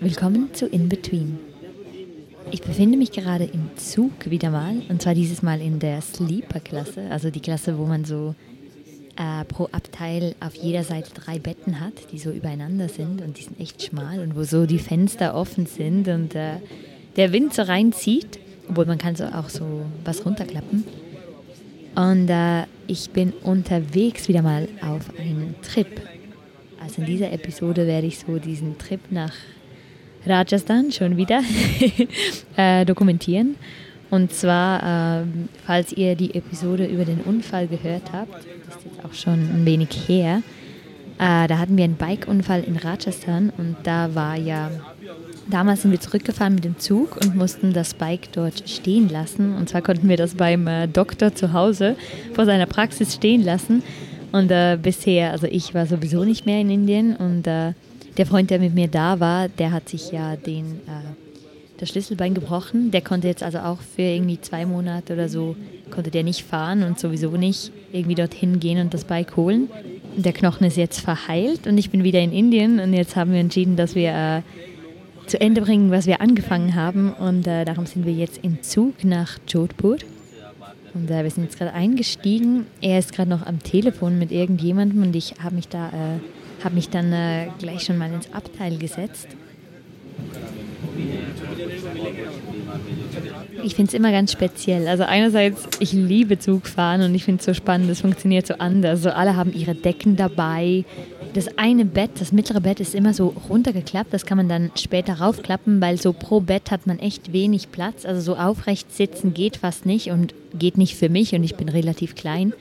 Willkommen zu In Between. Ich befinde mich gerade im Zug wieder mal und zwar dieses Mal in der Sleeper-Klasse, also die Klasse, wo man so äh, pro Abteil auf jeder Seite drei Betten hat, die so übereinander sind und die sind echt schmal und wo so die Fenster offen sind und äh, der Wind so reinzieht, obwohl man kann so auch so was runterklappen. Und äh, ich bin unterwegs wieder mal auf einen Trip. Also in dieser Episode werde ich so diesen Trip nach Rajasthan schon wieder äh, dokumentieren. Und zwar, äh, falls ihr die Episode über den Unfall gehört habt, das ist jetzt auch schon ein wenig her, äh, da hatten wir einen Bike-Unfall in Rajasthan und da war ja Damals sind wir zurückgefahren mit dem Zug und mussten das Bike dort stehen lassen. Und zwar konnten wir das beim äh, Doktor zu Hause vor seiner Praxis stehen lassen. Und äh, bisher, also ich war sowieso nicht mehr in Indien und äh, der Freund, der mit mir da war, der hat sich ja den, äh, das Schlüsselbein gebrochen. Der konnte jetzt also auch für irgendwie zwei Monate oder so, konnte der nicht fahren und sowieso nicht irgendwie dorthin gehen und das Bike holen. Der Knochen ist jetzt verheilt und ich bin wieder in Indien und jetzt haben wir entschieden, dass wir äh, zu Ende bringen, was wir angefangen haben. Und äh, darum sind wir jetzt im Zug nach Jodhpur. Und äh, wir sind jetzt gerade eingestiegen. Er ist gerade noch am Telefon mit irgendjemandem und ich habe mich da, äh, habe mich dann äh, gleich schon mal ins Abteil gesetzt. Ich finde es immer ganz speziell. Also einerseits, ich liebe Zugfahren und ich finde es so spannend, es funktioniert so anders. So alle haben ihre Decken dabei, das eine Bett, das mittlere Bett ist immer so runtergeklappt. Das kann man dann später raufklappen, weil so pro Bett hat man echt wenig Platz. Also so aufrecht sitzen geht fast nicht und geht nicht für mich und ich bin relativ klein.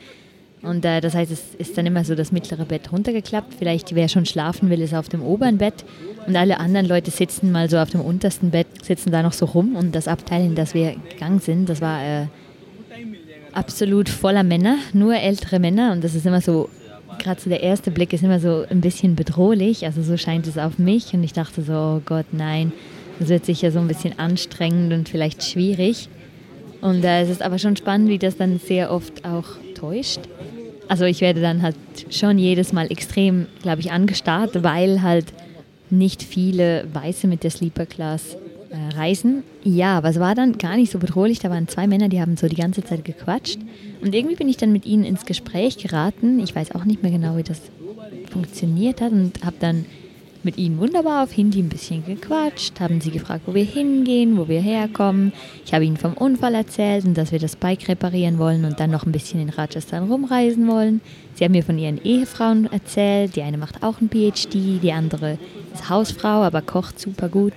Und äh, das heißt, es ist dann immer so das mittlere Bett runtergeklappt. Vielleicht wer schon schlafen will, ist auf dem oberen Bett. Und alle anderen Leute sitzen mal so auf dem untersten Bett, sitzen da noch so rum. Und das Abteil, in das wir gegangen sind, das war äh, absolut voller Männer, nur ältere Männer. Und das ist immer so gerade so der erste Blick ist immer so ein bisschen bedrohlich. Also so scheint es auf mich. Und ich dachte so, oh Gott, nein, das wird sicher so ein bisschen anstrengend und vielleicht schwierig. Und äh, es ist aber schon spannend, wie das dann sehr oft auch täuscht. Also ich werde dann halt schon jedes Mal extrem, glaube ich, angestarrt, weil halt nicht viele Weiße mit der Sleeper Class äh, reisen. Ja, aber es war dann gar nicht so bedrohlich. Da waren zwei Männer, die haben so die ganze Zeit gequatscht. Und irgendwie bin ich dann mit ihnen ins Gespräch geraten. Ich weiß auch nicht mehr genau, wie das funktioniert hat und habe dann mit ihnen wunderbar auf Hindi ein bisschen gequatscht, haben sie gefragt, wo wir hingehen, wo wir herkommen. Ich habe ihnen vom Unfall erzählt und dass wir das Bike reparieren wollen und dann noch ein bisschen in Rajasthan rumreisen wollen. Sie haben mir von ihren Ehefrauen erzählt. Die eine macht auch ein PhD, die andere ist Hausfrau, aber kocht super gut.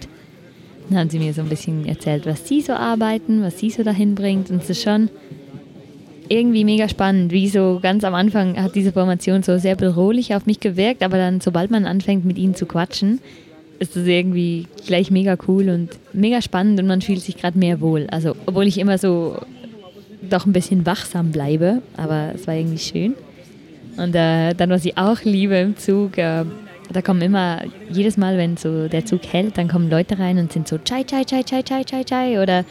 Dann haben sie mir so ein bisschen erzählt, was sie so arbeiten, was sie so dahin bringt. Und es ist schon irgendwie mega spannend, wie so ganz am Anfang hat diese Formation so sehr bedrohlich auf mich gewirkt, aber dann, sobald man anfängt, mit ihnen zu quatschen, ist es irgendwie gleich mega cool und mega spannend und man fühlt sich gerade mehr wohl. Also, obwohl ich immer so doch ein bisschen wachsam bleibe, aber es war irgendwie schön. Und äh, dann, was ich auch liebe im Zug, äh, da kommen immer, jedes Mal, wenn so der Zug hält, dann kommen Leute rein und sind so Chai, Chai, Chai, Chai, Chai, Chai, Chai oder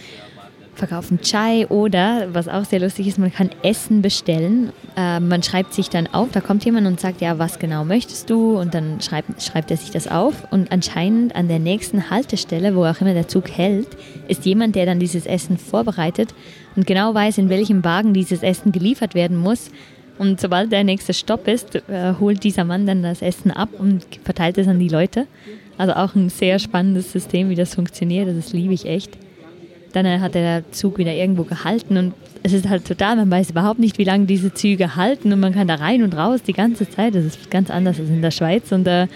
verkaufen Chai oder, was auch sehr lustig ist, man kann Essen bestellen. Äh, man schreibt sich dann auf, da kommt jemand und sagt, ja, was genau möchtest du? Und dann schreibt, schreibt er sich das auf. Und anscheinend an der nächsten Haltestelle, wo auch immer der Zug hält, ist jemand, der dann dieses Essen vorbereitet und genau weiß, in welchem Wagen dieses Essen geliefert werden muss. Und sobald der nächste Stopp ist, äh, holt dieser Mann dann das Essen ab und verteilt es an die Leute. Also auch ein sehr spannendes System, wie das funktioniert. Das liebe ich echt. Dann äh, hat der Zug wieder irgendwo gehalten und es ist halt total, man weiß überhaupt nicht, wie lange diese Züge halten und man kann da rein und raus die ganze Zeit. Das ist ganz anders als in der Schweiz und äh,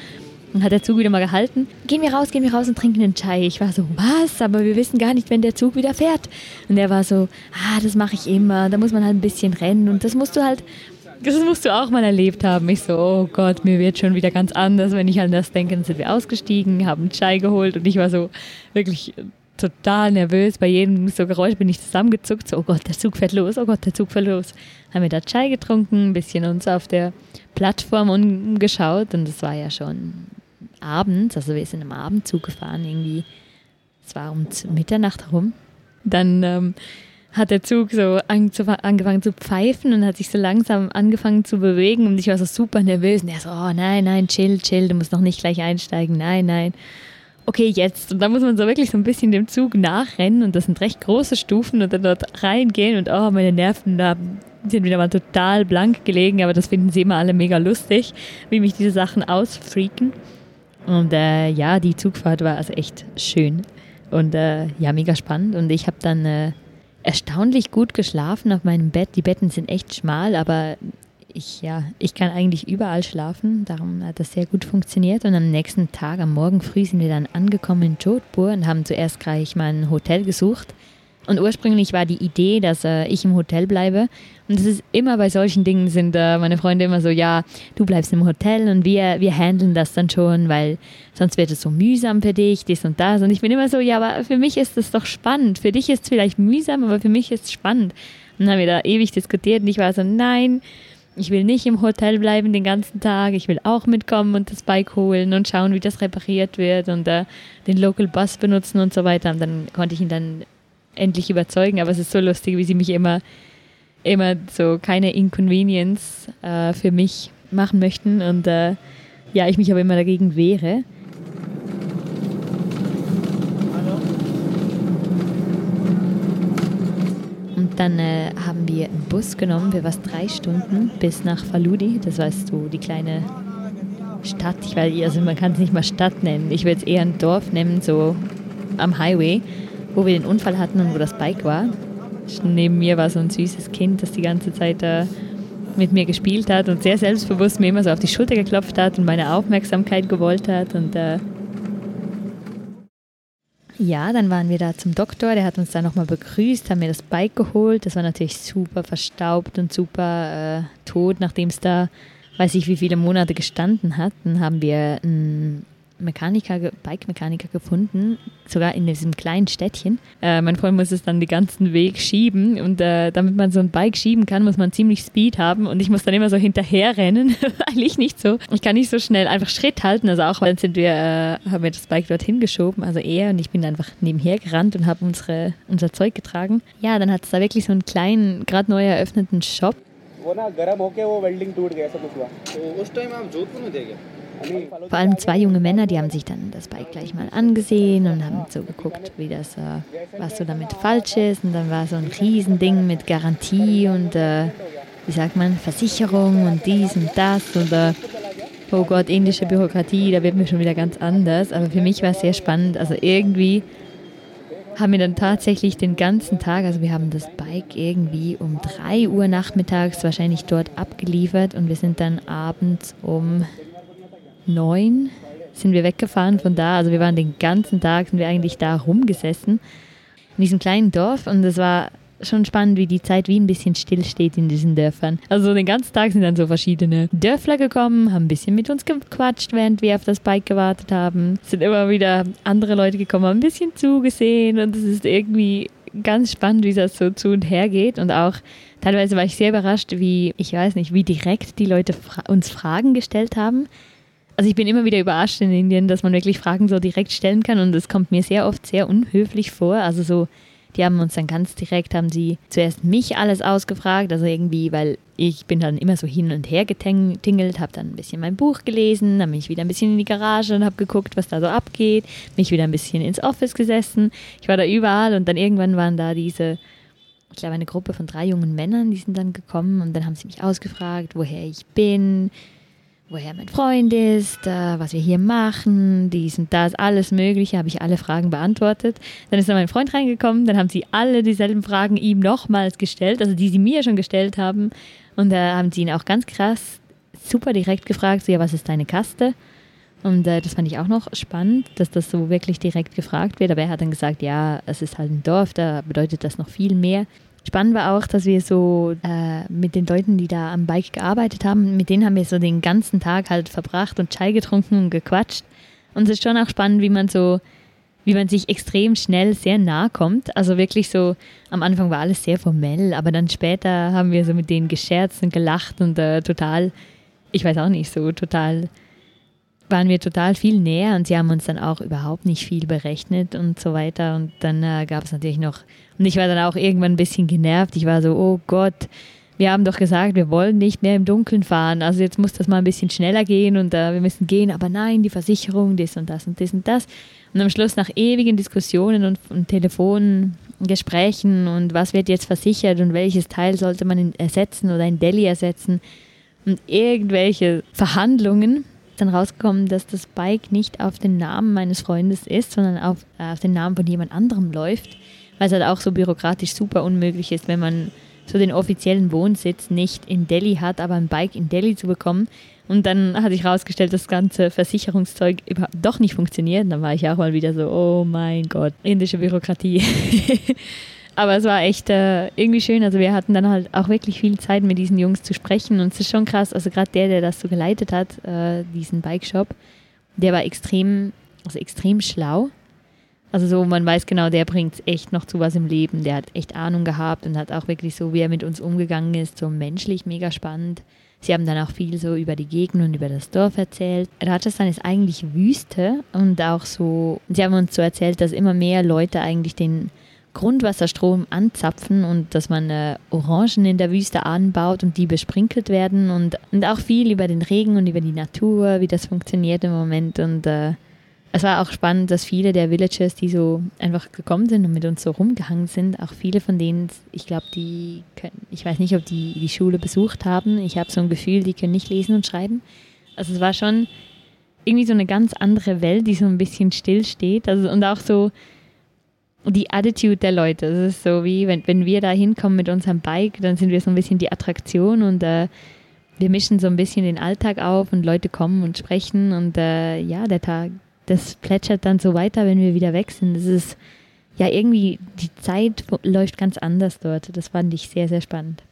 dann hat der Zug wieder mal gehalten. Gehen wir raus, gehen wir raus und trinken einen Chai. Ich war so, was? Aber wir wissen gar nicht, wenn der Zug wieder fährt. Und er war so, ah, das mache ich immer. Da muss man halt ein bisschen rennen und das musst du halt, das musst du auch mal erlebt haben. Ich so, oh Gott, mir wird schon wieder ganz anders, wenn ich an das denke. Dann sind wir ausgestiegen, haben einen Chai geholt und ich war so wirklich total nervös. Bei jedem so Geräusch bin ich zusammengezuckt. So, oh Gott, der Zug fährt los, oh Gott, der Zug fährt los. Haben wir da Chai getrunken, ein bisschen uns auf der Plattform umgeschaut und es war ja schon abends, also wir sind am Abendzug gefahren, irgendwie, es war um Mitternacht herum. Dann ähm, hat der Zug so angefangen zu pfeifen und hat sich so langsam angefangen zu bewegen und ich war so super nervös und er so, oh nein, nein, chill, chill, du musst noch nicht gleich einsteigen, nein, nein. Okay, jetzt. Und da muss man so wirklich so ein bisschen dem Zug nachrennen und das sind recht große Stufen und dann dort reingehen und oh, meine Nerven da sind wieder mal total blank gelegen, aber das finden sie immer alle mega lustig, wie mich diese Sachen ausfreaken. Und äh, ja, die Zugfahrt war also echt schön und äh, ja, mega spannend. Und ich habe dann äh, erstaunlich gut geschlafen auf meinem Bett. Die Betten sind echt schmal, aber ich, ja, ich kann eigentlich überall schlafen. Darum hat das sehr gut funktioniert. Und am nächsten Tag, am Morgen früh, sind wir dann angekommen in Jodhpur und haben zuerst gleich mal ein Hotel gesucht. Und ursprünglich war die Idee, dass äh, ich im Hotel bleibe. Und es ist immer bei solchen Dingen sind äh, meine Freunde immer so, ja, du bleibst im Hotel und wir, wir handeln das dann schon, weil sonst wird es so mühsam für dich, dies und das. Und ich bin immer so, ja, aber für mich ist es doch spannend. Für dich ist es vielleicht mühsam, aber für mich ist es spannend. Und dann haben wir da ewig diskutiert und ich war so, nein, ich will nicht im Hotel bleiben den ganzen Tag. Ich will auch mitkommen und das Bike holen und schauen, wie das repariert wird und äh, den Local Bus benutzen und so weiter. Und dann konnte ich ihn dann endlich überzeugen. Aber es ist so lustig, wie sie mich immer, immer so keine Inconvenience äh, für mich machen möchten und äh, ja, ich mich aber immer dagegen wehre. Und dann äh, haben wir einen Bus genommen für was drei Stunden bis nach Faludi. Das war so die kleine Stadt. Ich weiß, also man kann es nicht mal Stadt nennen. Ich würde es eher ein Dorf nennen, so am Highway wo wir den Unfall hatten und wo das Bike war. Neben mir war so ein süßes Kind, das die ganze Zeit äh, mit mir gespielt hat und sehr selbstbewusst mir immer so auf die Schulter geklopft hat und meine Aufmerksamkeit gewollt hat. Und äh, ja, dann waren wir da zum Doktor, der hat uns da nochmal begrüßt, haben mir das Bike geholt. Das war natürlich super verstaubt und super äh, tot, nachdem es da, weiß ich wie viele Monate gestanden hat. Dann haben wir ein Mechaniker, Bike-Mechaniker gefunden, sogar in diesem kleinen Städtchen. Äh, mein Freund muss es dann den ganzen Weg schieben und äh, damit man so ein Bike schieben kann, muss man ziemlich Speed haben und ich muss dann immer so hinterher rennen, weil ich nicht so, ich kann nicht so schnell einfach Schritt halten, also auch dann sind wir, äh, haben wir das Bike dorthin geschoben, also er und ich bin einfach nebenher gerannt und habe unsere, unser Zeug getragen. Ja, dann hat es da wirklich so einen kleinen, gerade neu eröffneten Shop. वो ना गर्म होके वो वेल्डिंग टूट गया ऐसा कुछ हुआ तो उस टाइम आप जोधपुर में थे क्या vor allem zwei junge Männer, die haben sich dann das Bike gleich mal angesehen und haben so geguckt, wie das, äh, was so damit falsch ist. Und dann war so ein Riesending mit Garantie und, äh, wie sagt man, Versicherung und dies und das. Und, äh, oh Gott, indische Bürokratie, da wird mir schon wieder ganz anders. Aber für mich war es sehr spannend. Also irgendwie haben wir dann tatsächlich den ganzen Tag, also wir haben das Bike irgendwie um 3 Uhr nachmittags wahrscheinlich dort abgeliefert und wir sind dann abends um neun sind wir weggefahren von da. Also wir waren den ganzen Tag, sind wir eigentlich da rumgesessen in diesem kleinen Dorf und es war schon spannend, wie die Zeit wie ein bisschen stillsteht in diesen Dörfern. Also den ganzen Tag sind dann so verschiedene Dörfler gekommen, haben ein bisschen mit uns gequatscht, während wir auf das Bike gewartet haben. Es sind immer wieder andere Leute gekommen, haben ein bisschen zugesehen und es ist irgendwie ganz spannend, wie das so zu und her geht und auch teilweise war ich sehr überrascht, wie, ich weiß nicht, wie direkt die Leute fra uns Fragen gestellt haben also ich bin immer wieder überrascht in Indien, dass man wirklich Fragen so direkt stellen kann und es kommt mir sehr oft sehr unhöflich vor. Also so, die haben uns dann ganz direkt, haben sie zuerst mich alles ausgefragt, also irgendwie, weil ich bin dann immer so hin und her getingelt, habe dann ein bisschen mein Buch gelesen, dann bin ich wieder ein bisschen in die Garage und habe geguckt, was da so abgeht, mich wieder ein bisschen ins Office gesessen. Ich war da überall und dann irgendwann waren da diese ich glaube, eine Gruppe von drei jungen Männern, die sind dann gekommen und dann haben sie mich ausgefragt, woher ich bin, woher mein Freund ist, äh, was wir hier machen, dies und das, alles Mögliche, habe ich alle Fragen beantwortet. Dann ist dann mein Freund reingekommen, dann haben sie alle dieselben Fragen ihm nochmals gestellt, also die sie mir schon gestellt haben. Und da haben sie ihn auch ganz krass, super direkt gefragt, so, ja, was ist deine Kaste? Und äh, das fand ich auch noch spannend, dass das so wirklich direkt gefragt wird. Aber er hat dann gesagt, ja, es ist halt ein Dorf, da bedeutet das noch viel mehr. Spannend war auch, dass wir so äh, mit den Leuten, die da am Bike gearbeitet haben, mit denen haben wir so den ganzen Tag halt verbracht und Chai getrunken und gequatscht. Und es ist schon auch spannend, wie man so, wie man sich extrem schnell sehr nah kommt. Also wirklich so, am Anfang war alles sehr formell, aber dann später haben wir so mit denen gescherzt und gelacht und äh, total, ich weiß auch nicht, so total waren wir total viel näher und sie haben uns dann auch überhaupt nicht viel berechnet und so weiter. Und dann äh, gab es natürlich noch, und ich war dann auch irgendwann ein bisschen genervt. Ich war so, oh Gott, wir haben doch gesagt, wir wollen nicht mehr im Dunkeln fahren. Also jetzt muss das mal ein bisschen schneller gehen und äh, wir müssen gehen. Aber nein, die Versicherung, das und das und das und das. Und am Schluss nach ewigen Diskussionen und, und Telefongesprächen und was wird jetzt versichert und welches Teil sollte man ersetzen oder in Delhi ersetzen und irgendwelche Verhandlungen dann rausgekommen, dass das Bike nicht auf den Namen meines Freundes ist, sondern auf, äh, auf den Namen von jemand anderem läuft, weil es halt auch so bürokratisch super unmöglich ist, wenn man so den offiziellen Wohnsitz nicht in Delhi hat, aber ein Bike in Delhi zu bekommen. Und dann hat sich herausgestellt, dass das ganze Versicherungszeug überhaupt doch nicht funktioniert. Und dann war ich auch mal wieder so, oh mein Gott, indische Bürokratie. Aber es war echt äh, irgendwie schön. Also wir hatten dann halt auch wirklich viel Zeit mit diesen Jungs zu sprechen und es ist schon krass. Also gerade der, der das so geleitet hat, äh, diesen Bike Shop, der war extrem, also extrem schlau. Also so, man weiß genau, der bringt echt noch zu was im Leben. Der hat echt Ahnung gehabt und hat auch wirklich so, wie er mit uns umgegangen ist, so menschlich mega spannend. Sie haben dann auch viel so über die Gegend und über das Dorf erzählt. Rajasthan ist eigentlich Wüste und auch so, sie haben uns so erzählt, dass immer mehr Leute eigentlich den Grundwasserstrom anzapfen und dass man äh, Orangen in der Wüste anbaut und die besprinkelt werden und, und auch viel über den Regen und über die Natur, wie das funktioniert im Moment. Und äh, es war auch spannend, dass viele der Villagers, die so einfach gekommen sind und mit uns so rumgehangen sind, auch viele von denen, ich glaube, die können, ich weiß nicht, ob die die Schule besucht haben. Ich habe so ein Gefühl, die können nicht lesen und schreiben. Also es war schon irgendwie so eine ganz andere Welt, die so ein bisschen still steht. Also und auch so die Attitude der Leute. Es ist so wie, wenn, wenn wir da hinkommen mit unserem Bike, dann sind wir so ein bisschen die Attraktion und äh, wir mischen so ein bisschen den Alltag auf und Leute kommen und sprechen und äh, ja, der Tag, das plätschert dann so weiter, wenn wir wieder weg sind. Das ist ja irgendwie, die Zeit läuft ganz anders dort. Das fand ich sehr, sehr spannend.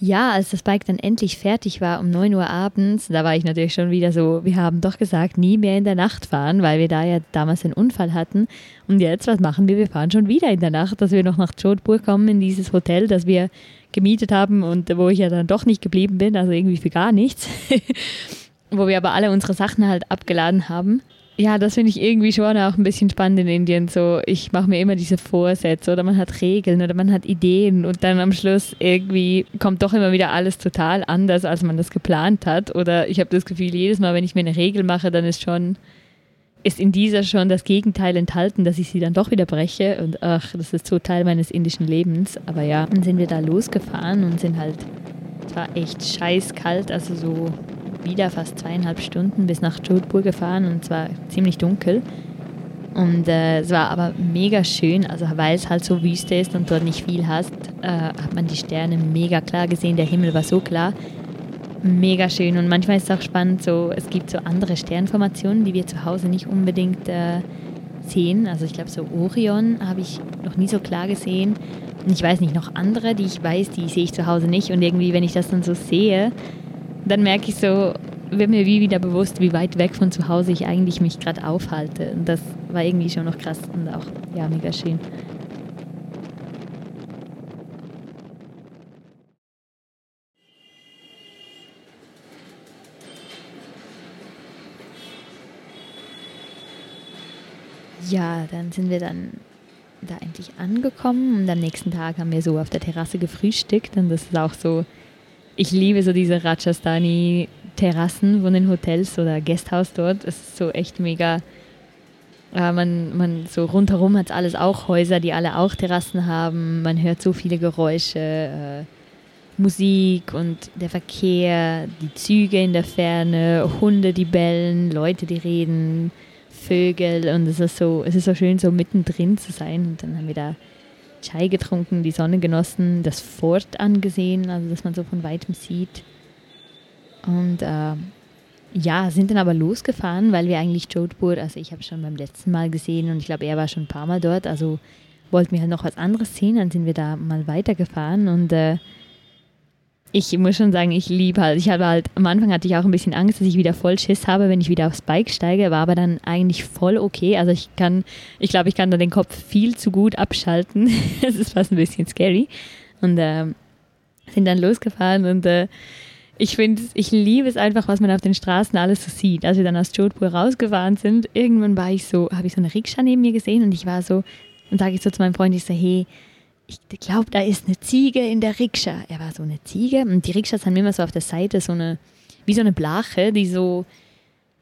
Ja, als das Bike dann endlich fertig war um 9 Uhr abends, da war ich natürlich schon wieder so, wir haben doch gesagt, nie mehr in der Nacht fahren, weil wir da ja damals einen Unfall hatten. Und jetzt, was machen wir? Wir fahren schon wieder in der Nacht, dass wir noch nach Jodhpur kommen in dieses Hotel, das wir gemietet haben und wo ich ja dann doch nicht geblieben bin, also irgendwie für gar nichts. wo wir aber alle unsere Sachen halt abgeladen haben ja, das finde ich irgendwie schon auch ein bisschen spannend in Indien. So, ich mache mir immer diese Vorsätze oder man hat Regeln oder man hat Ideen und dann am Schluss irgendwie kommt doch immer wieder alles total anders, als man das geplant hat. Oder ich habe das Gefühl, jedes Mal, wenn ich mir eine Regel mache, dann ist schon ist in dieser schon das Gegenteil enthalten, dass ich sie dann doch wieder breche. Und ach, das ist so Teil meines indischen Lebens. Aber ja, dann sind wir da losgefahren und sind halt, es war echt scheiß kalt, also so wieder fast zweieinhalb Stunden bis nach Jodhpur gefahren und es war ziemlich dunkel. Und äh, es war aber mega schön, also weil es halt so Wüste ist und dort nicht viel hast, äh, hat man die Sterne mega klar gesehen. Der Himmel war so klar, mega schön. Und manchmal ist es auch spannend, so es gibt so andere Sternformationen, die wir zu Hause nicht unbedingt äh, sehen. Also ich glaube so Orion habe ich noch nie so klar gesehen. Und ich weiß nicht, noch andere, die ich weiß, die sehe ich zu Hause nicht. Und irgendwie, wenn ich das dann so sehe, dann merke ich so, wird mir wie wieder bewusst, wie weit weg von zu Hause ich eigentlich mich gerade aufhalte. Und das war irgendwie schon noch krass und auch, ja, mega schön. Ja, dann sind wir dann da endlich angekommen und am nächsten Tag haben wir so auf der Terrasse gefrühstückt und das ist auch so ich liebe so diese Rajasthani-Terrassen von den Hotels oder Guesthouse dort. Es ist so echt mega. Äh, man, man so rundherum hat alles auch Häuser, die alle auch Terrassen haben. Man hört so viele Geräusche, äh, Musik und der Verkehr, die Züge in der Ferne, Hunde, die bellen, Leute, die reden, Vögel und es ist so, es ist so schön, so mittendrin zu sein. Und dann haben wir da Chai getrunken, die Sonne genossen, das Fort angesehen, also dass man so von weitem sieht. Und äh, ja, sind dann aber losgefahren, weil wir eigentlich Jodhpur, also ich habe schon beim letzten Mal gesehen und ich glaube, er war schon ein paar Mal dort, also wollten wir halt noch was anderes sehen, dann sind wir da mal weitergefahren und äh, ich muss schon sagen, ich liebe halt, ich habe halt, am Anfang hatte ich auch ein bisschen Angst, dass ich wieder voll Schiss habe, wenn ich wieder aufs Bike steige, war aber dann eigentlich voll okay. Also ich kann, ich glaube, ich kann da den Kopf viel zu gut abschalten. Es ist fast ein bisschen scary. Und äh, sind dann losgefahren und äh, ich finde, ich liebe es einfach, was man auf den Straßen alles so sieht. Als wir dann aus Jodhpur rausgefahren sind, irgendwann war ich so, habe ich so eine Rikscha neben mir gesehen und ich war so, und sage ich so zu meinem Freund, ich so, hey, ich glaube, da ist eine Ziege in der Rikscha. Er war so eine Ziege und die Rikschas haben immer so auf der Seite so eine, wie so eine Blache, die so,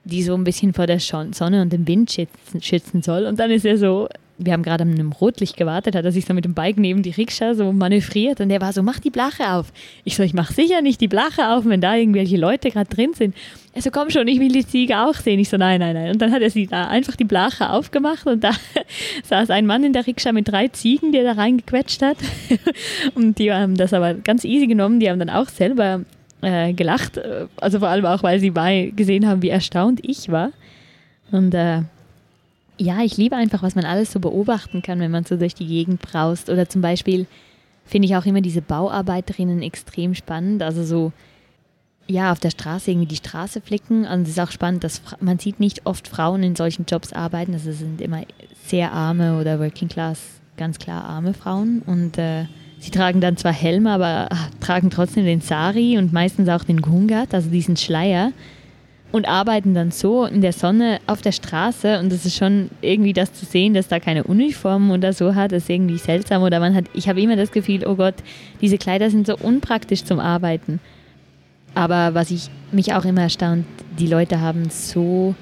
die so ein bisschen vor der Sonne und dem Wind schützen, schützen soll. Und dann ist er so wir haben gerade an einem Rotlicht gewartet, hat er sich so mit dem Bike neben die Rikscha so manövriert und der war so, mach die Blache auf. Ich so, ich mach sicher nicht die Blache auf, wenn da irgendwelche Leute gerade drin sind. Er so, komm schon, ich will die Ziege auch sehen. Ich so, nein, nein, nein. Und dann hat er sie da einfach die Blache aufgemacht und da saß ein Mann in der Rikscha mit drei Ziegen, die er da reingequetscht hat. Und die haben das aber ganz easy genommen, die haben dann auch selber äh, gelacht. Also vor allem auch, weil sie bei gesehen haben, wie erstaunt ich war. Und äh, ja, ich liebe einfach, was man alles so beobachten kann, wenn man so durch die Gegend braust. Oder zum Beispiel finde ich auch immer diese Bauarbeiterinnen extrem spannend. Also so, ja, auf der Straße irgendwie die Straße flicken. Und es ist auch spannend, dass man sieht nicht oft Frauen in solchen Jobs arbeiten. Also es sind immer sehr arme oder Working Class, ganz klar arme Frauen. Und äh, sie tragen dann zwar Helme, aber ach, tragen trotzdem den Sari und meistens auch den Gungat, also diesen Schleier und arbeiten dann so in der Sonne auf der Straße und das ist schon irgendwie das zu sehen, dass da keine Uniform oder so hat, ist irgendwie seltsam oder man hat, ich habe immer das Gefühl, oh Gott, diese Kleider sind so unpraktisch zum Arbeiten. Aber was ich mich auch immer erstaunt, die Leute haben so,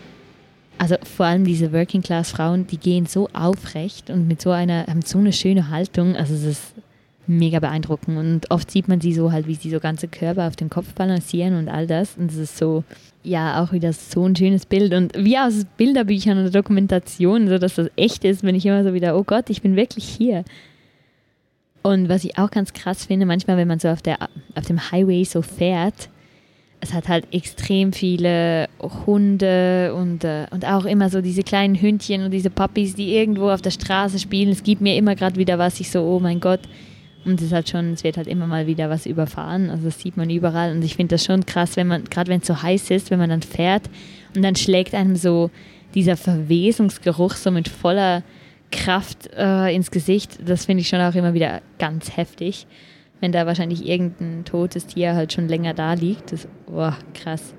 also vor allem diese Working Class Frauen, die gehen so aufrecht und mit so einer, haben so eine schöne Haltung, also es ist mega beeindruckend und oft sieht man sie so halt, wie sie so ganze Körper auf dem Kopf balancieren und all das und es ist so, ja auch wieder so ein schönes Bild und wie aus Bilderbüchern oder Dokumentationen, so dass das echt ist, bin ich immer so wieder, oh Gott, ich bin wirklich hier. Und was ich auch ganz krass finde, manchmal, wenn man so auf, der, auf dem Highway so fährt, es hat halt extrem viele Hunde und, äh, und auch immer so diese kleinen Hündchen und diese Puppies, die irgendwo auf der Straße spielen. Es gibt mir immer gerade wieder was, ich so, oh mein Gott, und es hat schon, es wird halt immer mal wieder was überfahren. Also das sieht man überall. Und ich finde das schon krass, wenn man, gerade wenn es so heiß ist, wenn man dann fährt und dann schlägt einem so dieser Verwesungsgeruch so mit voller Kraft äh, ins Gesicht. Das finde ich schon auch immer wieder ganz heftig. Wenn da wahrscheinlich irgendein totes Tier halt schon länger da liegt. Das, oh, krass.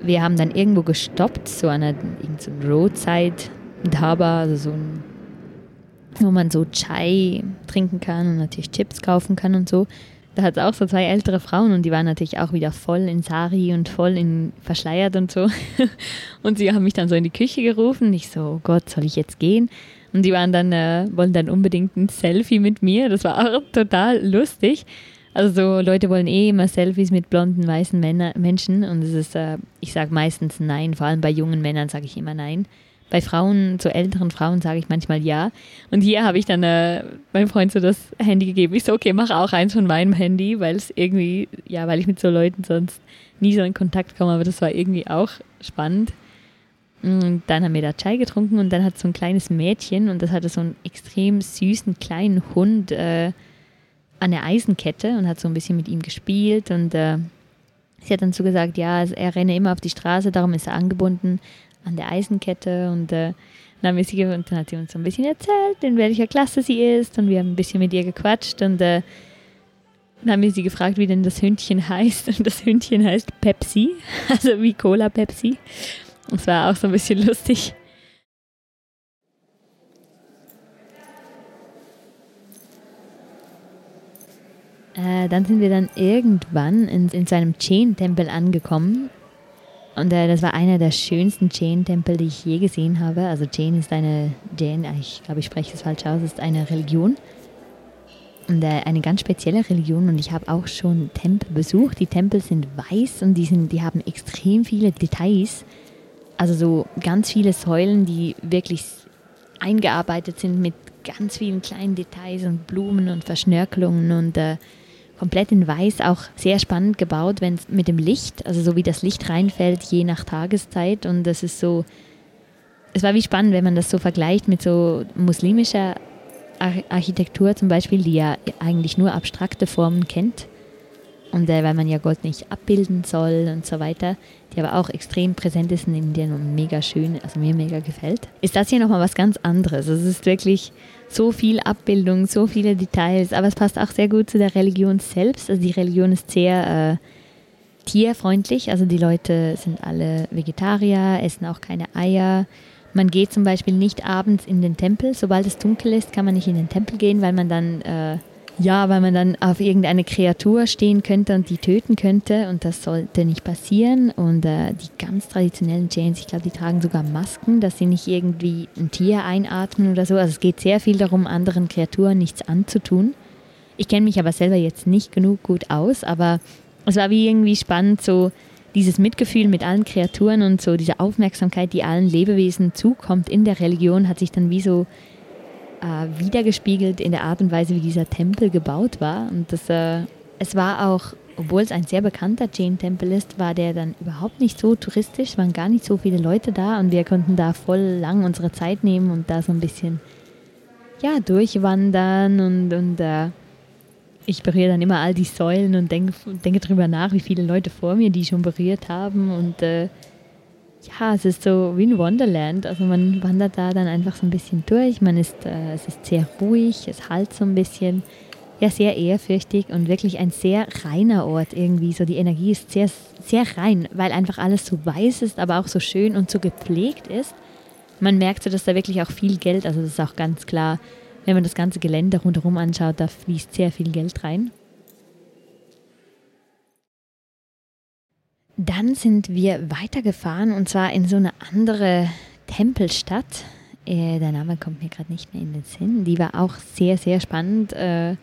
Wir haben dann irgendwo gestoppt, so an einer so Roadside-Dhaba, also so ein wo man so Chai trinken kann und natürlich Chips kaufen kann und so. Da hat es auch so zwei ältere Frauen und die waren natürlich auch wieder voll in Sari und voll in verschleiert und so. Und sie haben mich dann so in die Küche gerufen. Ich so, oh Gott, soll ich jetzt gehen? Und die waren dann, äh, wollen dann unbedingt ein Selfie mit mir. Das war auch total lustig. Also so Leute wollen eh immer Selfies mit blonden, weißen Männer, Menschen und es ist, äh, ich sage meistens nein, vor allem bei jungen Männern sage ich immer nein. Bei Frauen, zu älteren Frauen sage ich manchmal ja. Und hier habe ich dann äh, meinem Freund so das Handy gegeben. Ich so, okay, mach auch eins von meinem Handy, weil es irgendwie, ja, weil ich mit so Leuten sonst nie so in Kontakt komme, aber das war irgendwie auch spannend. Und dann haben wir da Chai getrunken und dann hat so ein kleines Mädchen und das hatte so einen extrem süßen kleinen Hund äh, an der Eisenkette und hat so ein bisschen mit ihm gespielt und äh, sie hat dann so gesagt, ja, er renne immer auf die Straße, darum ist er angebunden an der Eisenkette und äh, dann, haben sie, und dann hat sie uns so ein bisschen erzählt, in welcher Klasse sie ist und wir haben ein bisschen mit ihr gequatscht und äh, dann haben wir sie gefragt, wie denn das Hündchen heißt und das Hündchen heißt Pepsi, also wie Cola Pepsi. Und es war auch so ein bisschen lustig. Äh, dann sind wir dann irgendwann in, in seinem Chain-Tempel angekommen und äh, das war einer der schönsten Jain-Tempel, die ich je gesehen habe. Also Jain ist eine, Jain, ah, ich glaube, ich spreche es falsch aus, ist eine Religion. Und äh, eine ganz spezielle Religion. Und ich habe auch schon Tempel besucht. Die Tempel sind weiß und die, sind, die haben extrem viele Details. Also so ganz viele Säulen, die wirklich eingearbeitet sind mit ganz vielen kleinen Details und Blumen und Verschnörkelungen und äh, komplett in weiß, auch sehr spannend gebaut, wenn es mit dem Licht, also so wie das Licht reinfällt, je nach Tageszeit. Und das ist so, es war wie spannend, wenn man das so vergleicht mit so muslimischer Architektur zum Beispiel, die ja eigentlich nur abstrakte Formen kennt. Und äh, weil man ja Gott nicht abbilden soll und so weiter, die aber auch extrem präsent ist in Indien und mega schön, also mir mega gefällt, ist das hier nochmal was ganz anderes. Es ist wirklich so viel Abbildung, so viele Details, aber es passt auch sehr gut zu der Religion selbst. Also die Religion ist sehr, äh, tierfreundlich. Also die Leute sind alle Vegetarier, essen auch keine Eier. Man geht zum Beispiel nicht abends in den Tempel. Sobald es dunkel ist, kann man nicht in den Tempel gehen, weil man dann äh, ja, weil man dann auf irgendeine Kreatur stehen könnte und die töten könnte und das sollte nicht passieren. Und äh, die ganz traditionellen Jains, ich glaube, die tragen sogar Masken, dass sie nicht irgendwie ein Tier einatmen oder so. Also es geht sehr viel darum, anderen Kreaturen nichts anzutun. Ich kenne mich aber selber jetzt nicht genug gut aus, aber es war wie irgendwie spannend, so dieses Mitgefühl mit allen Kreaturen und so diese Aufmerksamkeit, die allen Lebewesen zukommt in der Religion, hat sich dann wie so äh, wiedergespiegelt in der Art und Weise, wie dieser Tempel gebaut war. Und das, äh, es war auch, obwohl es ein sehr bekannter Jain-Tempel ist, war der dann überhaupt nicht so touristisch, es waren gar nicht so viele Leute da und wir konnten da voll lang unsere Zeit nehmen und da so ein bisschen ja, durchwandern und, und äh, ich berühre dann immer all die Säulen und denke, denke darüber nach, wie viele Leute vor mir die schon berührt haben und äh, ja, es ist so wie ein Wonderland. Also man wandert da dann einfach so ein bisschen durch. Man ist, äh, es ist sehr ruhig, es halt so ein bisschen, ja, sehr ehrfürchtig und wirklich ein sehr reiner Ort irgendwie. So die Energie ist sehr, sehr rein, weil einfach alles so weiß ist, aber auch so schön und so gepflegt ist. Man merkt so, dass da wirklich auch viel Geld, also das ist auch ganz klar, wenn man das ganze Gelände rundherum anschaut, da fließt sehr viel Geld rein. Dann sind wir weitergefahren und zwar in so eine andere Tempelstadt. Äh, der Name kommt mir gerade nicht mehr in den Sinn. Die war auch sehr, sehr spannend. Äh,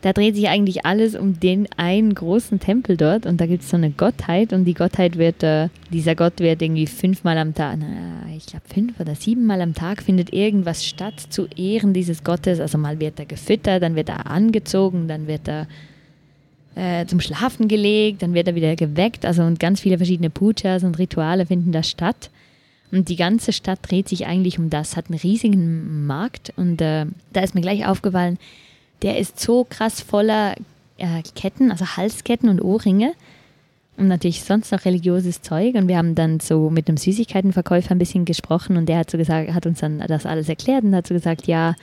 da dreht sich eigentlich alles um den einen großen Tempel dort und da gibt es so eine Gottheit und die Gottheit wird, äh, dieser Gott wird irgendwie fünfmal am Tag, na, ich glaube fünf oder siebenmal am Tag findet irgendwas statt zu Ehren dieses Gottes. Also mal wird er gefüttert, dann wird er angezogen, dann wird er äh, zum Schlafen gelegt, dann wird er wieder geweckt. Also und ganz viele verschiedene Pujas und Rituale finden da statt. Und die ganze Stadt dreht sich eigentlich um das, hat einen riesigen Markt und äh, da ist mir gleich aufgefallen, der ist so krass voller äh, Ketten, also Halsketten und Ohrringe und natürlich sonst noch religiöses Zeug. Und wir haben dann so mit einem Süßigkeitenverkäufer ein bisschen gesprochen und der hat so gesagt, hat uns dann das alles erklärt und hat so gesagt, ja,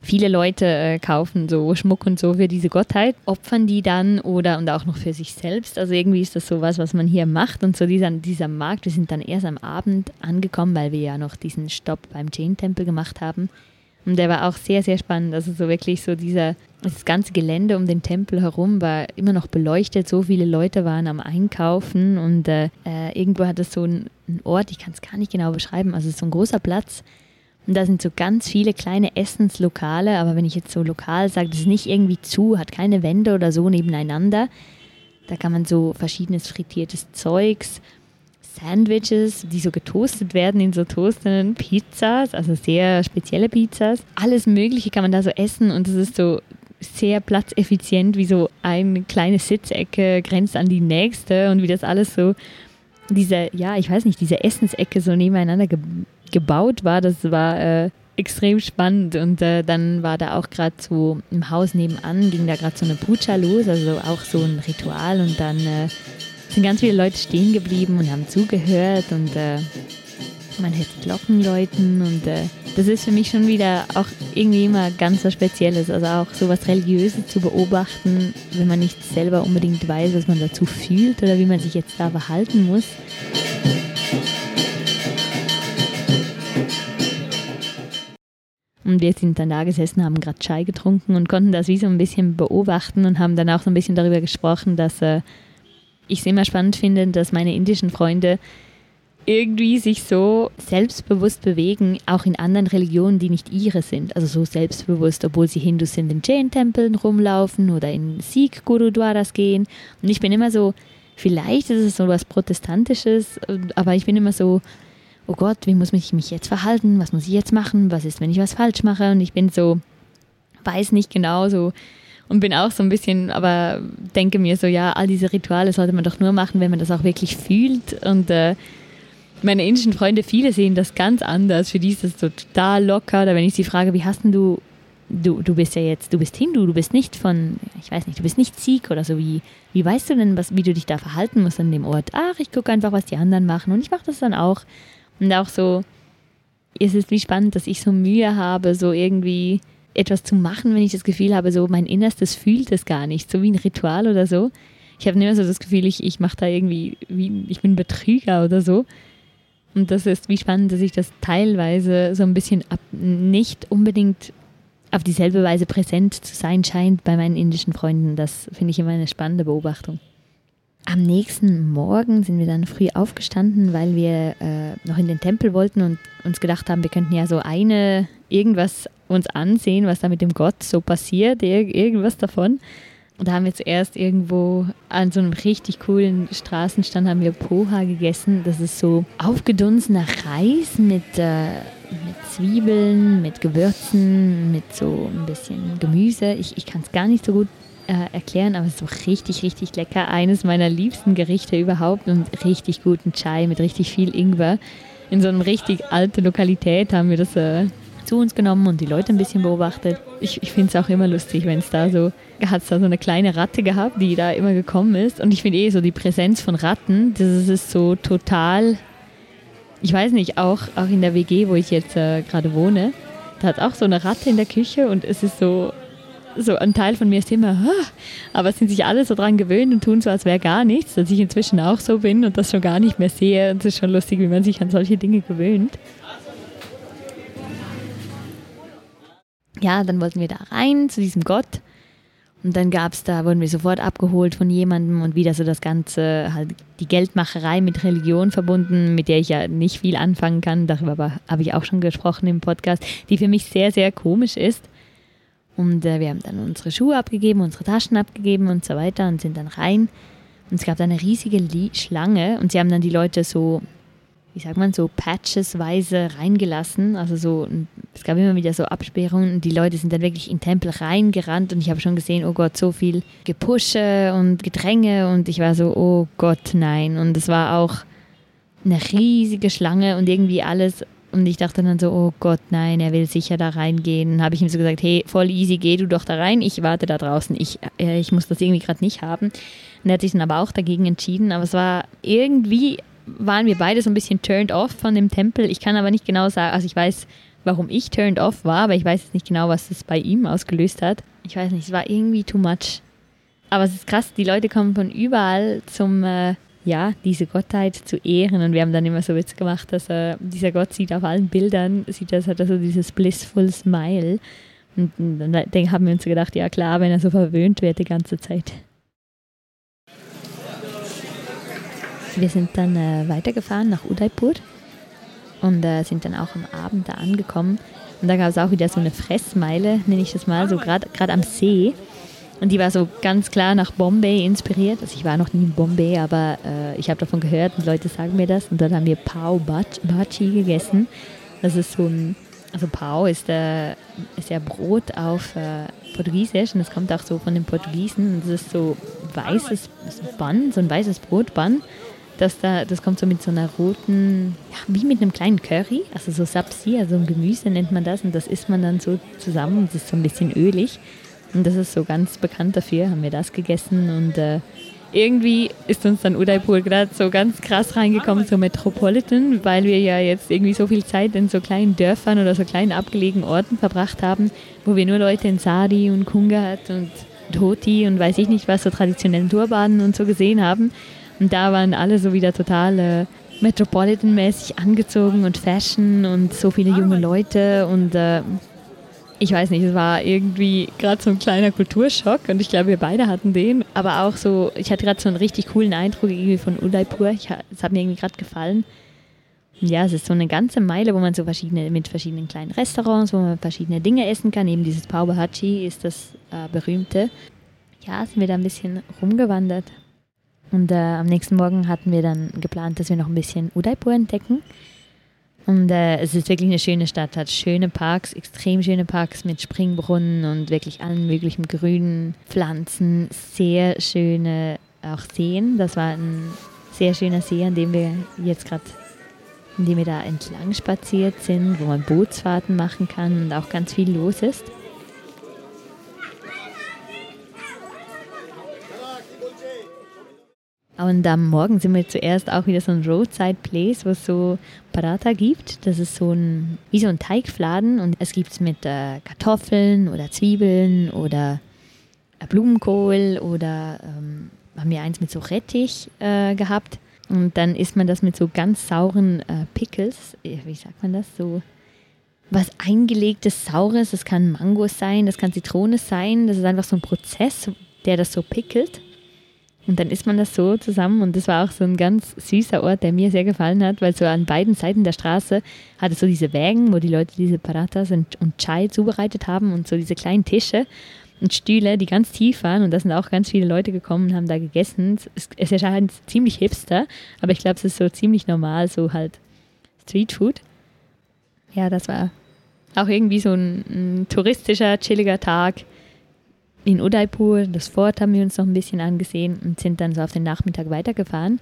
Viele Leute äh, kaufen so Schmuck und so für diese Gottheit, opfern die dann oder und auch noch für sich selbst. Also irgendwie ist das so was, was man hier macht. Und so dieser, dieser Markt, wir sind dann erst am Abend angekommen, weil wir ja noch diesen Stopp beim Jain-Tempel gemacht haben. Und der war auch sehr, sehr spannend. Also so wirklich so dieser, das ganze Gelände um den Tempel herum war immer noch beleuchtet. So viele Leute waren am Einkaufen und äh, äh irgendwo hat es so einen Ort, ich kann es gar nicht genau beschreiben, also so ein großer Platz, und da sind so ganz viele kleine Essenslokale, aber wenn ich jetzt so lokal sage, das ist nicht irgendwie zu, hat keine Wände oder so nebeneinander. Da kann man so verschiedenes frittiertes Zeugs, Sandwiches, die so getoastet werden in so toastenden Pizzas, also sehr spezielle Pizzas. Alles Mögliche kann man da so essen und es ist so sehr platzeffizient, wie so eine kleine Sitzecke grenzt an die nächste und wie das alles so, diese, ja, ich weiß nicht, diese Essensecke so nebeneinander gebaut war. Das war äh, extrem spannend und äh, dann war da auch gerade so im Haus nebenan, ging da gerade so eine Puja los, also auch so ein Ritual und dann äh, sind ganz viele Leute stehen geblieben und haben zugehört und äh, man hört Glocken läuten und äh, das ist für mich schon wieder auch irgendwie immer ganz was Spezielles, also auch so was Religiöses zu beobachten, wenn man nicht selber unbedingt weiß, was man dazu fühlt oder wie man sich jetzt da verhalten muss. Und wir sind dann da gesessen, haben gerade Chai getrunken und konnten das wie so ein bisschen beobachten und haben dann auch so ein bisschen darüber gesprochen, dass äh, ich es immer spannend finde, dass meine indischen Freunde irgendwie sich so selbstbewusst bewegen, auch in anderen Religionen, die nicht ihre sind. Also so selbstbewusst, obwohl sie Hindus sind, in Jain-Tempeln rumlaufen oder in Sikh-Gurudwaras gehen. Und ich bin immer so, vielleicht ist es so was Protestantisches, aber ich bin immer so, oh Gott, wie muss ich mich jetzt verhalten? Was muss ich jetzt machen? Was ist, wenn ich was falsch mache? Und ich bin so, weiß nicht genau so und bin auch so ein bisschen, aber denke mir so, ja, all diese Rituale sollte man doch nur machen, wenn man das auch wirklich fühlt. Und äh, meine indischen Freunde, viele sehen das ganz anders. Für die ist das so total locker. Oder wenn ich sie frage, wie hast denn du, du, du bist ja jetzt, du bist Hindu, du bist nicht von, ich weiß nicht, du bist nicht Sikh oder so. Wie, wie weißt du denn, was, wie du dich da verhalten musst an dem Ort? Ach, ich gucke einfach, was die anderen machen und ich mache das dann auch. Und auch so, es ist wie spannend, dass ich so Mühe habe, so irgendwie etwas zu machen, wenn ich das Gefühl habe, so mein Innerstes fühlt es gar nicht, so wie ein Ritual oder so. Ich habe immer so das Gefühl, ich, ich mache da irgendwie, wie, ich bin Betrüger oder so. Und das ist wie spannend, dass ich das teilweise so ein bisschen ab, nicht unbedingt auf dieselbe Weise präsent zu sein scheint bei meinen indischen Freunden. Das finde ich immer eine spannende Beobachtung. Am nächsten Morgen sind wir dann früh aufgestanden, weil wir äh, noch in den Tempel wollten und uns gedacht haben, wir könnten ja so eine irgendwas uns ansehen, was da mit dem Gott so passiert, irgendwas davon. Und da haben wir zuerst irgendwo an so einem richtig coolen Straßenstand haben wir Poha gegessen. Das ist so aufgedunsener Reis mit, äh, mit Zwiebeln, mit Gewürzen, mit so ein bisschen Gemüse. Ich, ich kann es gar nicht so gut äh, erklären, aber es ist so richtig, richtig lecker. Eines meiner liebsten Gerichte überhaupt und richtig guten Chai mit richtig viel Ingwer. In so einer richtig alten Lokalität haben wir das äh, zu uns genommen und die Leute ein bisschen beobachtet. Ich, ich finde es auch immer lustig, wenn es da so, hat es da so eine kleine Ratte gehabt, die da immer gekommen ist. Und ich finde eh so die Präsenz von Ratten, das ist so total, ich weiß nicht, auch, auch in der WG, wo ich jetzt äh, gerade wohne, da hat auch so eine Ratte in der Küche und es ist so, so ein Teil von mir ist immer, aber sind sich alle so dran gewöhnt und tun so, als wäre gar nichts, dass ich inzwischen auch so bin und das schon gar nicht mehr sehe. Und es ist schon lustig, wie man sich an solche Dinge gewöhnt. ja, dann wollten wir da rein zu diesem Gott. Und dann gab es da, wurden wir sofort abgeholt von jemandem und wieder so das Ganze, halt die Geldmacherei mit Religion verbunden, mit der ich ja nicht viel anfangen kann. Darüber habe ich auch schon gesprochen im Podcast, die für mich sehr, sehr komisch ist. Und äh, wir haben dann unsere Schuhe abgegeben, unsere Taschen abgegeben und so weiter und sind dann rein. Und es gab da eine riesige Schlange und sie haben dann die Leute so wie sagt man, so patchesweise reingelassen. Also so, es gab immer wieder so Absperrungen und die Leute sind dann wirklich in den Tempel reingerannt und ich habe schon gesehen, oh Gott, so viel Gepusche und Gedränge und ich war so, oh Gott, nein. Und es war auch eine riesige Schlange und irgendwie alles. Und ich dachte dann so, oh Gott, nein, er will sicher da reingehen. Dann habe ich ihm so gesagt, hey, voll easy, geh du doch da rein, ich warte da draußen. Ich, äh, ich muss das irgendwie gerade nicht haben. Und er hat sich dann aber auch dagegen entschieden. Aber es war irgendwie waren wir beide so ein bisschen turned off von dem Tempel. Ich kann aber nicht genau sagen, also ich weiß, warum ich turned off war, aber ich weiß jetzt nicht genau, was das bei ihm ausgelöst hat. Ich weiß nicht, es war irgendwie too much. Aber es ist krass, die Leute kommen von überall zum, äh, ja, diese Gottheit zu ehren. Und wir haben dann immer so Witz gemacht, dass äh, dieser Gott sieht auf allen Bildern, sieht das, hat er so dieses blissful Smile. Und, und dann haben wir uns gedacht, ja klar, wenn er so verwöhnt wird die ganze Zeit. Wir sind dann äh, weitergefahren nach Udaipur und äh, sind dann auch am Abend da angekommen. Und da gab es auch wieder so eine Fressmeile, nenne ich das mal, so gerade am See. Und die war so ganz klar nach Bombay inspiriert. Also ich war noch nie in Bombay, aber äh, ich habe davon gehört und Leute sagen mir das. Und dann haben wir Pau Bhaji gegessen. Das ist so ein, also Pau ist, äh, ist ja Brot auf äh, Portugiesisch und das kommt auch so von den Portugiesen. Und das ist so weißes Bun, so ein weißes Brotbun dass da, das kommt so mit so einer roten, ja, wie mit einem kleinen Curry, also so Sapsi, also ein Gemüse nennt man das und das isst man dann so zusammen, das ist so ein bisschen ölig und das ist so ganz bekannt dafür, haben wir das gegessen und äh, irgendwie ist uns dann Udaipur gerade so ganz krass reingekommen, so Metropolitan, weil wir ja jetzt irgendwie so viel Zeit in so kleinen Dörfern oder so kleinen abgelegenen Orten verbracht haben, wo wir nur Leute in Sari und Kungat und Dhoti und weiß ich nicht was, so traditionellen Turbanen und so gesehen haben. Und da waren alle so wieder total äh, Metropolitan-mäßig angezogen und Fashion und so viele junge Leute und äh, ich weiß nicht, es war irgendwie gerade so ein kleiner Kulturschock und ich glaube, wir beide hatten den. Aber auch so, ich hatte gerade so einen richtig coolen Eindruck irgendwie von Udaipur. es hat mir irgendwie gerade gefallen. Ja, es ist so eine ganze Meile, wo man so verschiedene, mit verschiedenen kleinen Restaurants, wo man verschiedene Dinge essen kann. Eben dieses Pau Bhaji ist das äh, berühmte. Ja, sind wir da ein bisschen rumgewandert. Und äh, am nächsten Morgen hatten wir dann geplant, dass wir noch ein bisschen Udaipur entdecken. Und äh, es ist wirklich eine schöne Stadt, hat schöne Parks, extrem schöne Parks mit Springbrunnen und wirklich allen möglichen grünen Pflanzen, sehr schöne auch Seen. Das war ein sehr schöner See, an dem wir jetzt gerade, in dem wir da entlang spaziert sind, wo man Bootsfahrten machen kann und auch ganz viel los ist. Und am Morgen sind wir zuerst auch wieder so ein Roadside Place, wo es so Paratha gibt. Das ist so ein, wie so ein Teigfladen und es gibt es mit äh, Kartoffeln oder Zwiebeln oder äh, Blumenkohl oder ähm, haben wir eins mit so Rettich äh, gehabt. Und dann isst man das mit so ganz sauren äh, Pickles. Äh, wie sagt man das? So was eingelegtes Saures. Das kann Mango sein, das kann Zitrone sein. Das ist einfach so ein Prozess, der das so pickelt. Und dann isst man das so zusammen und das war auch so ein ganz süßer Ort, der mir sehr gefallen hat, weil so an beiden Seiten der Straße hat es so diese Wägen, wo die Leute diese Paratas und, und Chai zubereitet haben und so diese kleinen Tische und Stühle, die ganz tief waren und da sind auch ganz viele Leute gekommen und haben da gegessen. Es, es erscheint ziemlich hipster, aber ich glaube, es ist so ziemlich normal, so halt Streetfood. Ja, das war auch irgendwie so ein, ein touristischer, chilliger Tag in Udaipur. Das Fort haben wir uns noch ein bisschen angesehen und sind dann so auf den Nachmittag weitergefahren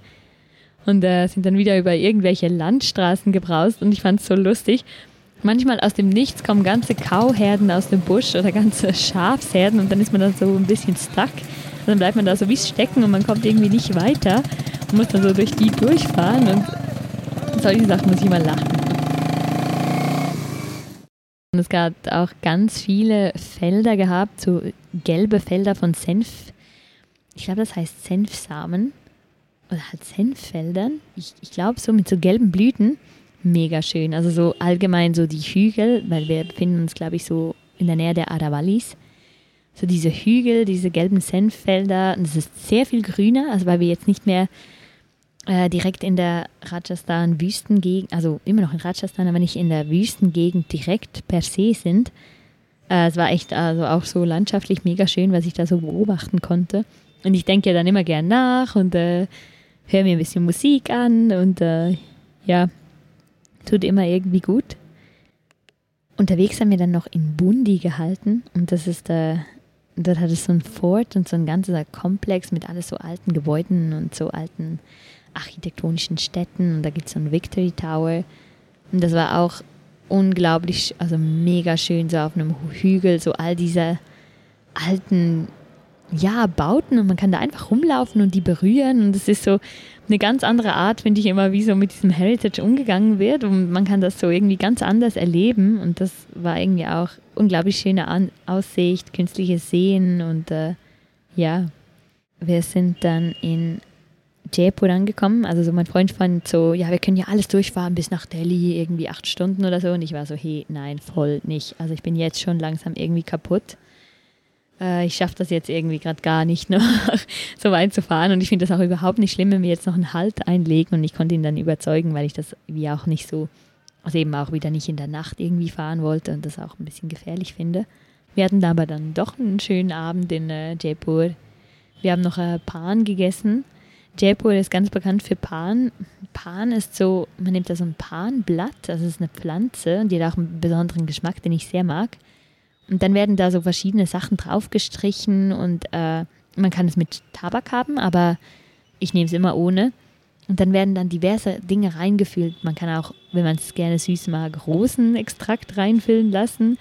und äh, sind dann wieder über irgendwelche Landstraßen gebraust und ich fand es so lustig. Manchmal aus dem Nichts kommen ganze Kauherden aus dem Busch oder ganze Schafsherden und dann ist man dann so ein bisschen stuck. Und dann bleibt man da so wie stecken und man kommt irgendwie nicht weiter und muss dann so durch die durchfahren und solche Sachen muss ich mal lachen. Und es gab auch ganz viele Felder gehabt, so gelbe Felder von Senf. Ich glaube, das heißt Senfsamen. Oder halt Senffeldern. Ich, ich glaube, so mit so gelben Blüten. Mega schön. Also so allgemein so die Hügel, weil wir befinden uns, glaube ich, so in der Nähe der Aravallis. So diese Hügel, diese gelben Senffelder. Und es ist sehr viel grüner, also weil wir jetzt nicht mehr äh, direkt in der Rajasthan-Wüstengegend, also immer noch in Rajasthan, aber nicht in der Wüstengegend direkt per se sind. Äh, es war echt also auch so landschaftlich mega schön, was ich da so beobachten konnte. Und ich denke ja dann immer gern nach und äh, höre mir ein bisschen Musik an und äh, ja, tut immer irgendwie gut. Unterwegs haben wir dann noch in Bundi gehalten und das ist äh, dort hat es so ein Fort und so ein ganzer Komplex mit alles so alten Gebäuden und so alten architektonischen Städten und da gibt es so einen Victory Tower. Und das war auch unglaublich, also mega schön, so auf einem Hügel, so all diese alten, ja, Bauten und man kann da einfach rumlaufen und die berühren und es ist so eine ganz andere Art, finde ich immer, wie so mit diesem Heritage umgegangen wird und man kann das so irgendwie ganz anders erleben und das war irgendwie auch unglaublich schöne An Aussicht, künstliches Sehen und äh, ja, wir sind dann in Jaipur angekommen. Also so mein Freund fand so, ja, wir können ja alles durchfahren bis nach Delhi, irgendwie acht Stunden oder so. Und ich war so, hey, nein, voll nicht. Also ich bin jetzt schon langsam irgendwie kaputt. Äh, ich schaffe das jetzt irgendwie gerade gar nicht noch so weit zu fahren. Und ich finde das auch überhaupt nicht schlimm, wenn wir jetzt noch einen Halt einlegen. Und ich konnte ihn dann überzeugen, weil ich das wie auch nicht so, also eben auch wieder nicht in der Nacht irgendwie fahren wollte und das auch ein bisschen gefährlich finde. Wir hatten aber dann doch einen schönen Abend in äh, Jaipur. Wir haben noch äh, Pan gegessen Jaipur ist ganz bekannt für Pan. Pan ist so, man nimmt da so ein Panblatt, das ist eine Pflanze und die hat auch einen besonderen Geschmack, den ich sehr mag. Und dann werden da so verschiedene Sachen draufgestrichen und äh, man kann es mit Tabak haben, aber ich nehme es immer ohne. Und dann werden dann diverse Dinge reingefüllt. Man kann auch, wenn man es gerne süß mag, Rosenextrakt reinfüllen lassen.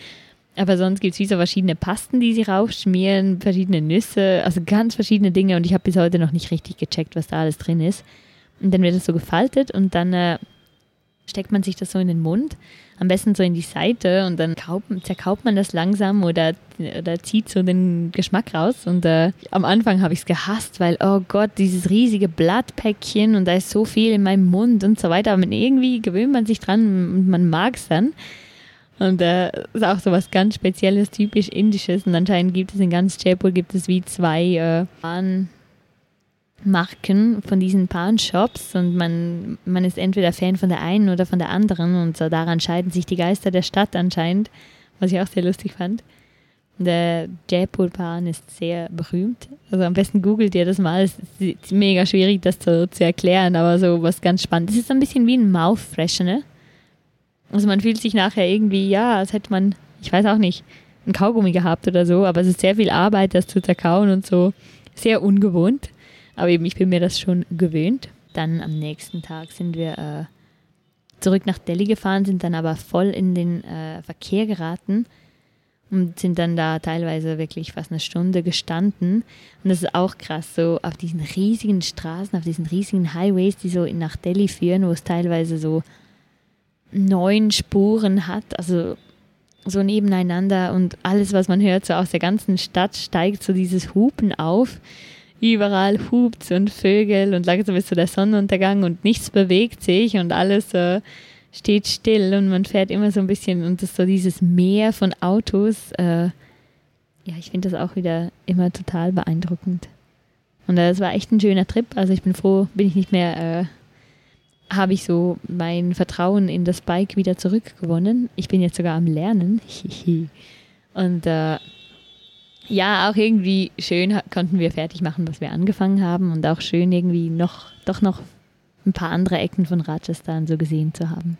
Aber sonst gibt es wie so verschiedene Pasten, die sie raufschmieren, verschiedene Nüsse, also ganz verschiedene Dinge. Und ich habe bis heute noch nicht richtig gecheckt, was da alles drin ist. Und dann wird es so gefaltet und dann äh, steckt man sich das so in den Mund, am besten so in die Seite und dann kaupt, zerkauft man das langsam oder, oder zieht so den Geschmack raus. Und äh, am Anfang habe ich es gehasst, weil, oh Gott, dieses riesige Blattpäckchen und da ist so viel in meinem Mund und so weiter. Aber irgendwie gewöhnt man sich dran und man mag es dann. Und äh, ist auch so was ganz Spezielles, typisch Indisches. Und anscheinend gibt es in ganz Jaipur gibt es wie zwei äh, Pan-Marken von diesen Pan-Shops und man, man ist entweder Fan von der einen oder von der anderen und so daran scheiden sich die Geister der Stadt anscheinend, was ich auch sehr lustig fand. Der Jaipur Pan ist sehr berühmt. Also am besten googelt ihr das mal. Es ist mega schwierig, das zu, zu erklären, aber so was ganz spannend. Es ist ein bisschen wie ein Mouth Freshener. Also man fühlt sich nachher irgendwie, ja, als hätte man, ich weiß auch nicht, ein Kaugummi gehabt oder so, aber es ist sehr viel Arbeit, das zu zerkauen und so. Sehr ungewohnt. Aber eben, ich bin mir das schon gewöhnt. Dann am nächsten Tag sind wir äh, zurück nach Delhi gefahren, sind dann aber voll in den äh, Verkehr geraten und sind dann da teilweise wirklich fast eine Stunde gestanden. Und das ist auch krass, so auf diesen riesigen Straßen, auf diesen riesigen Highways, die so nach Delhi führen, wo es teilweise so neun Spuren hat, also so nebeneinander und alles, was man hört, so aus der ganzen Stadt steigt so dieses Hupen auf. überall hupt und Vögel und langsam ist so der Sonnenuntergang und nichts bewegt sich und alles äh, steht still und man fährt immer so ein bisschen und das so dieses Meer von Autos. Äh, ja, ich finde das auch wieder immer total beeindruckend. Und das war echt ein schöner Trip. Also ich bin froh, bin ich nicht mehr, äh, habe ich so mein Vertrauen in das Bike wieder zurückgewonnen. Ich bin jetzt sogar am Lernen. Und äh, ja, auch irgendwie schön konnten wir fertig machen, was wir angefangen haben und auch schön irgendwie noch, doch noch ein paar andere Ecken von Rajasthan so gesehen zu haben.